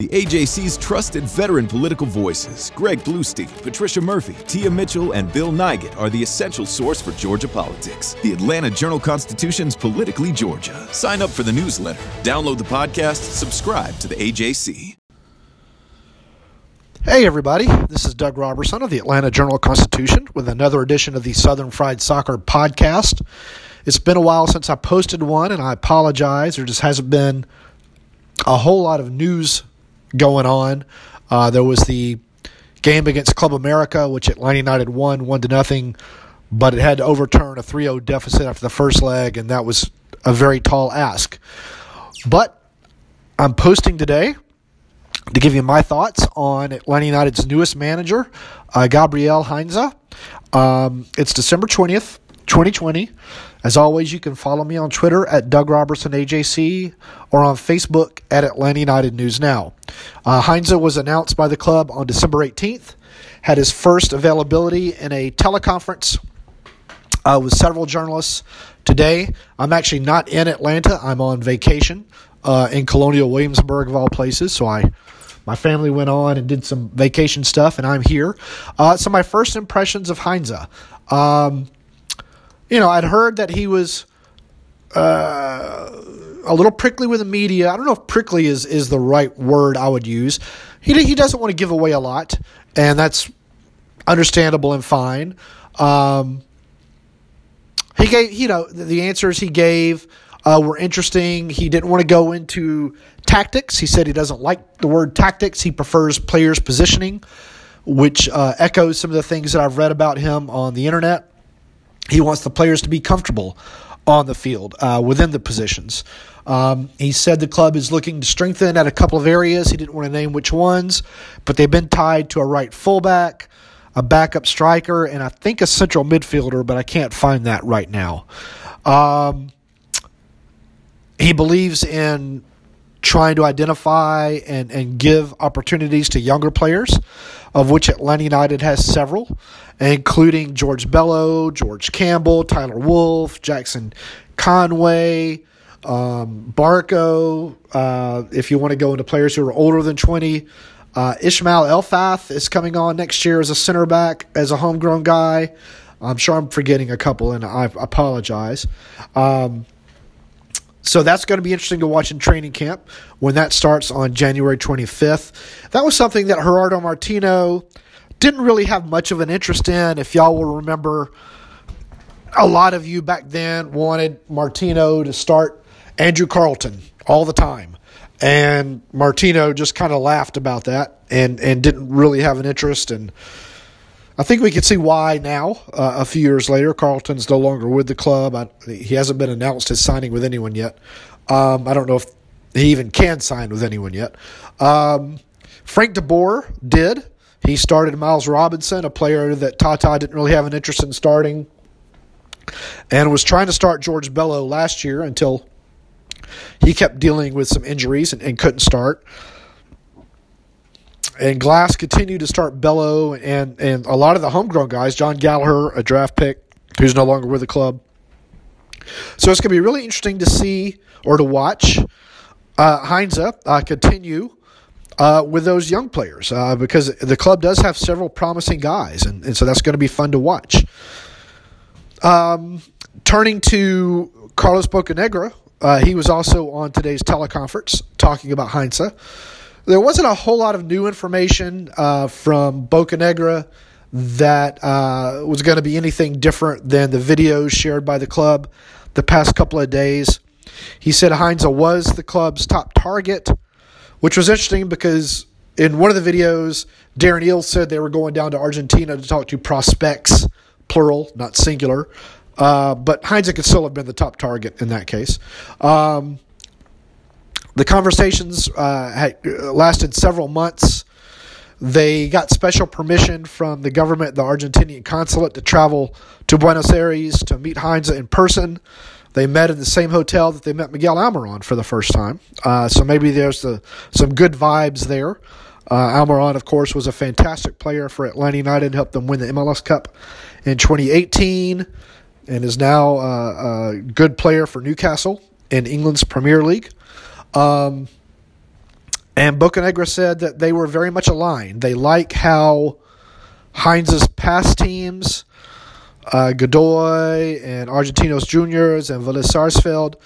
The AJC's trusted veteran political voices, Greg Bluestein, Patricia Murphy, Tia Mitchell, and Bill Nigut, are the essential source for Georgia politics. The Atlanta Journal Constitution's Politically Georgia. Sign up for the newsletter, download the podcast, subscribe to the AJC. Hey, everybody. This is Doug Roberson of the Atlanta Journal Constitution with another edition of the Southern Fried Soccer podcast. It's been a while since I posted one, and I apologize. There just hasn't been a whole lot of news going on. Uh, there was the game against Club America, which Atlanta United won one to nothing, but it had to overturn a 3-0 deficit after the first leg, and that was a very tall ask. But I'm posting today to give you my thoughts on Atlanta United's newest manager, uh, Gabriel Heinze. Um, it's December 20th, 2020. As always, you can follow me on Twitter at Doug Roberson AJC or on Facebook at Atlanta United News Now. Uh, Heinze was announced by the club on December 18th, had his first availability in a teleconference uh, with several journalists today. I'm actually not in Atlanta, I'm on vacation uh, in Colonial Williamsburg, of all places, so I. My family went on and did some vacation stuff, and I'm here. Uh, so, my first impressions of Heinze. Um, you know, I'd heard that he was uh, a little prickly with the media. I don't know if prickly is, is the right word I would use. He, he doesn't want to give away a lot, and that's understandable and fine. Um, he gave, you know, the, answers he gave uh, were interesting. He didn't want to go into tactics. He said he doesn't like the word tactics. He prefers players' positioning, which uh, echoes some of the things that I've read about him on the internet. He wants the players to be comfortable on the field uh, within the positions. Um, he said the club is looking to strengthen at a couple of areas. He didn't want to name which ones, but they've been tied to a right fullback, a backup striker, and I think a central midfielder, but I can't find that right now. Um, he believes in trying to identify and, and give opportunities to younger players, of which Atlanta United has several, including George Bello, George Campbell, Tyler Wolff, Jackson Conway, um, Barco. Uh, if you want to go into players who are older than 20, uh, Ismail Elfath is coming on next year as a center back, as a homegrown guy. I'm sure I'm forgetting a couple, and I apologize. Um, so that's going to be interesting to watch in training camp when that starts on January 25th. That was something that Gerardo Martino didn't really have much of an interest in. If y'all will remember, a lot of you back then wanted Martino to start Andrew Carleton all the time. And Martino just kind of laughed about that and, and didn't really have an interest. And I think we can see why now, uh, a few years later. Carleton's no longer with the club. I, he hasn't been announced his signing with anyone yet. Um, I don't know if he even can sign with anyone yet. Um, Frank DeBoer did. He started Miles Robinson, a player that Tata didn't really have an interest in starting, and was trying to start George Bello last year until he kept dealing with some injuries and, and couldn't start. And Glass continued to start Bello and, and a lot of the homegrown guys, Jon Gallagher, a draft pick who's no longer with the club. So it's going to be really interesting to see or to watch uh, Heinze uh, continue uh, with those young players uh, because the club does have several promising guys, and, and so that's going to be fun to watch. Um, turning to Carlos Bocanegra, uh, he was also on today's teleconference talking about Heinze. There wasn't a whole lot of new information uh, from Bocanegra that uh, was going to be anything different than the videos shared by the club the past couple of days. He said Heinze was the club's top target, which was interesting because in one of the videos, Darren Eales said they were going down to Argentina to talk to prospects, plural, not singular. Uh, but Heinze could still have been the top target in that case. Um, the conversations uh, had uh, lasted several months. They got special permission from the government, the Argentinian consulate, to travel to Buenos Aires to meet Heinze in person. They met in the same hotel that they met Miguel Almiron for the first time. Uh, so maybe there's the, some good vibes there. Uh, Almiron, of course, was a fantastic player for Atlanta United, helped them win the MLS Cup in 2018, and is now a good player for Newcastle in England's Premier League. Um, and Bocanegra said that they were very much aligned. They like how Heinze's past teams, uh, Godoy and Argentinos Juniors and Vélez Sarsfield,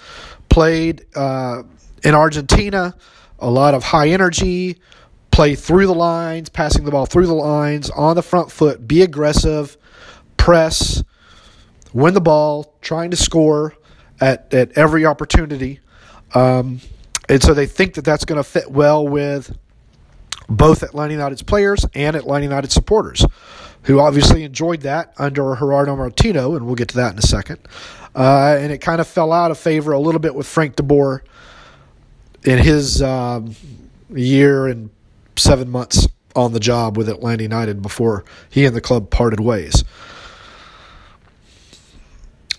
played uh, in Argentina. A lot of high energy, play through the lines, passing the ball through the lines, on the front foot, be aggressive, press, win the ball, trying to score at, at every opportunity. Um, and so they think that that's going to fit well with both Atlanta United's players and Atlanta United supporters, who obviously enjoyed that under Gerardo Martino, and we'll get to that in a second. Uh, and it kind of fell out of favor a little bit with Frank DeBoer in his um, year and seven months on the job with Atlanta United before he and the club parted ways.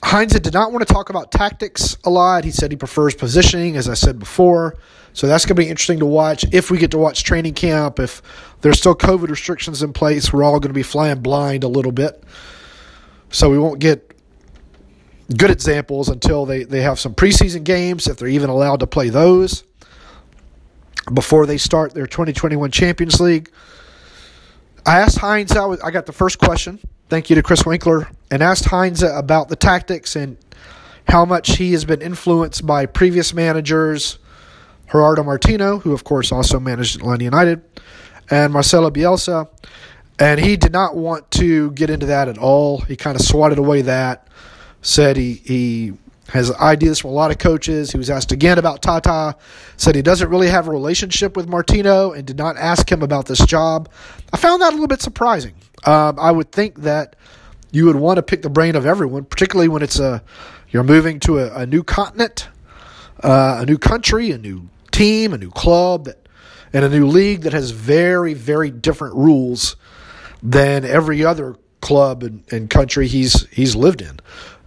Heinze did not want to talk about tactics a lot. He said he prefers positioning, as I said before. So that's going to be interesting to watch. If we get to watch training camp, if there's still COVID restrictions in place, we're all going to be flying blind a little bit. So we won't get good examples until they, they have some preseason games, if they're even allowed to play those before they start their 2021 Champions League. I asked Heinze, I got the first question thank you to Chris Winkler, and asked Heinze about the tactics and how much he has been influenced by previous managers, Gerardo Martino, who of course also managed Atlanta United, and Marcelo Bielsa. And he did not want to get into that at all. He kind of swatted away that, said he, he has ideas from a lot of coaches. He was asked again about Tata, said he doesn't really have a relationship with Martino and did not ask him about this job. I found that a little bit surprising. Um, I would think that you would want to pick the brain of everyone, particularly when it's a you're moving to a, a new continent, uh, a new country, a new team, a new club, and a new league that has very, very different rules than every other club and, and country he's he's lived in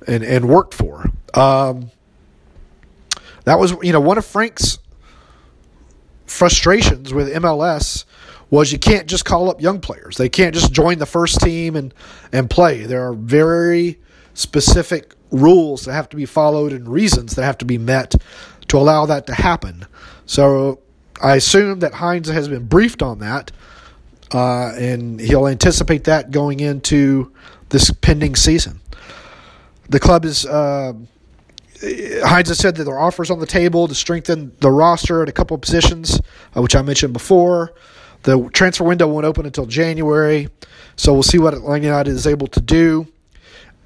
and, and worked for. Um, that was you know one of Frank's frustrations with MLS was you can't just call up young players. They can't just join the first team and, and play. There are very specific rules that have to be followed and reasons that have to be met to allow that to happen. So I assume that Heinze has been briefed on that, uh, and he'll anticipate that going into this pending season. The club is. Uh, Heinze said that there are offers on the table to strengthen the roster at a couple of positions, uh, which I mentioned before. The transfer window won't open until January, so we'll see what Atlanta United is able to do.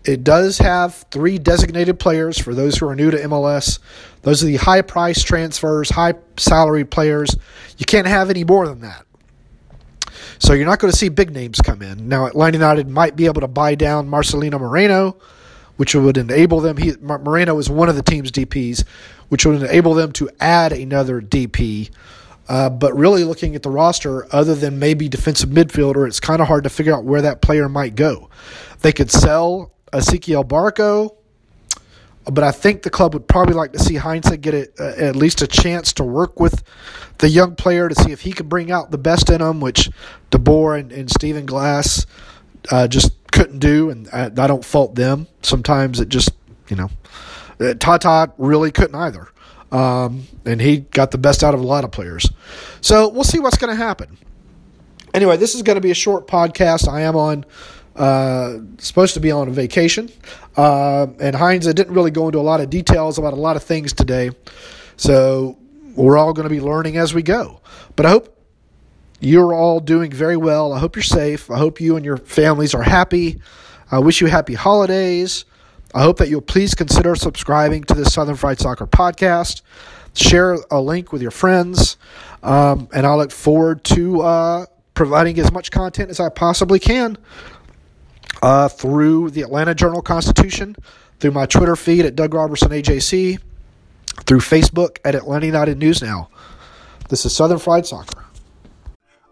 It does have three designated players for those who are new to MLS. Those are the high price transfers, high salary players. You can't have any more than that. So you're not going to see big names come in. Now, Atlanta United might be able to buy down Marcelino Moreno, which would enable them. He, Moreno is one of the team's DPs, which would enable them to add another DP uh, but really, looking at the roster, other than maybe defensive midfielder, it's kind of hard to figure out where that player might go. They could sell Ezequiel Barco, but I think the club would probably like to see Heinze get uh, at least a chance to work with the young player to see if he can bring out the best in him, which DeBoer and, and Stephen Glass uh, just couldn't do, and I, I, don't fault them. Sometimes it just, you know, uh, Tata really couldn't either. Um, and he got the best out of a lot of players. So we'll see what's going to happen. Anyway, this is going to be a short podcast. I am on uh, supposed to be on a vacation, uh, and Heinze didn't really go into a lot of details about a lot of things today. So we're all going to be learning as we go. But I hope you're all doing very well. I hope you're safe. I hope you and your families are happy. I wish you happy holidays. I hope that you'll please consider subscribing to the Southern Fried Soccer podcast. Share a link with your friends, um, and I look forward to uh, providing as much content as I possibly can uh, through the Atlanta Journal Constitution, through my Twitter feed at Doug Roberson AJC, through Facebook at Atlanta United News Now. This is Southern Fried Soccer.